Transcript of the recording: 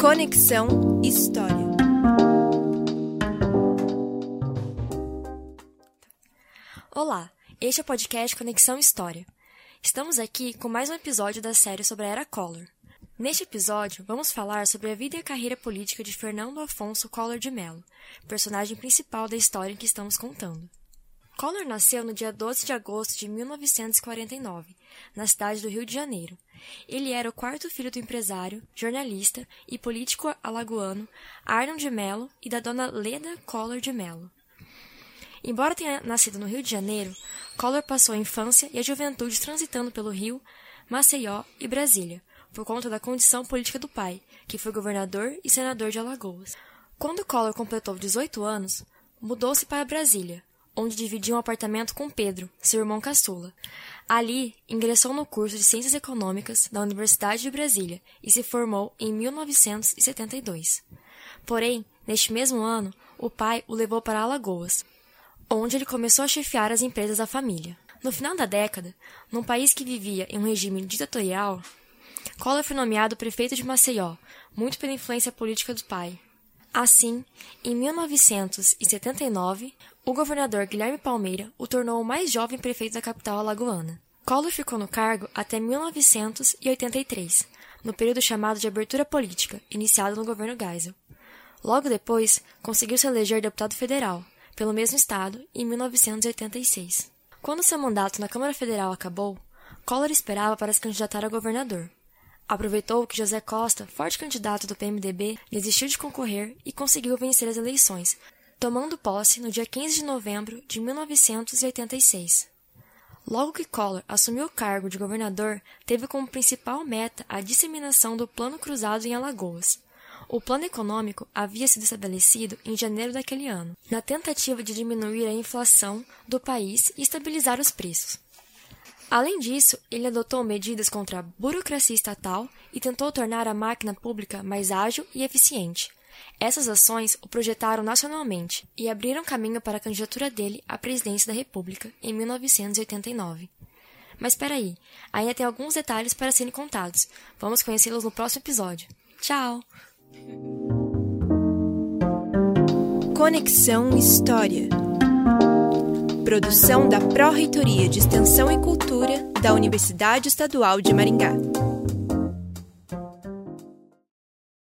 Conexão História. Olá, este é o podcast Conexão História. Estamos aqui com mais um episódio da série sobre a Era Collor. Neste episódio, vamos falar sobre a vida e a carreira política de Fernando Afonso Collor de Mello, personagem principal da história que estamos contando. Collor nasceu no dia 12 de agosto de 1949, na cidade do Rio de Janeiro. Ele era o quarto filho do empresário, jornalista e político alagoano Arnon de Mello e da dona Leda Collor de Mello. Embora tenha nascido no Rio de Janeiro, Collor passou a infância e a juventude transitando pelo Rio, Maceió e Brasília, por conta da condição política do pai, que foi governador e senador de Alagoas. Quando Collor completou 18 anos, mudou-se para Brasília, onde dividia um apartamento com Pedro, seu irmão caçula. Ali, ingressou no curso de Ciências Econômicas da Universidade de Brasília e se formou em 1972. Porém, neste mesmo ano, o pai o levou para Alagoas, onde ele começou a chefiar as empresas da família. No final da década, num país que vivia em um regime ditatorial, Collor foi nomeado prefeito de Maceió, muito pela influência política do pai. Assim, em 1979, o governador Guilherme Palmeira o tornou o mais jovem prefeito da capital alagoana. Collor ficou no cargo até 1983, no período chamado de abertura política, iniciado no governo Geisel. Logo depois, conseguiu se eleger deputado federal, pelo mesmo estado, em 1986. Quando seu mandato na Câmara Federal acabou, Collor esperava para se candidatar a governador. Aproveitou que José Costa, forte candidato do PMDB, desistiu de concorrer e conseguiu vencer as eleições, tomando posse no dia 15 de novembro de 1986. Logo que Collor assumiu o cargo de governador, teve como principal meta a disseminação do Plano Cruzado em Alagoas. O plano econômico havia sido estabelecido em janeiro daquele ano, na tentativa de diminuir a inflação do país e estabilizar os preços. Além disso, ele adotou medidas contra a burocracia estatal e tentou tornar a máquina pública mais ágil e eficiente. Essas ações o projetaram nacionalmente e abriram caminho para a candidatura dele à presidência da República em 1989. Mas espera aí, ainda tem alguns detalhes para serem contados. Vamos conhecê-los no próximo episódio. Tchau! Conexão História. Produção da Pró-Reitoria de Extensão e Cultura da Universidade Estadual de Maringá.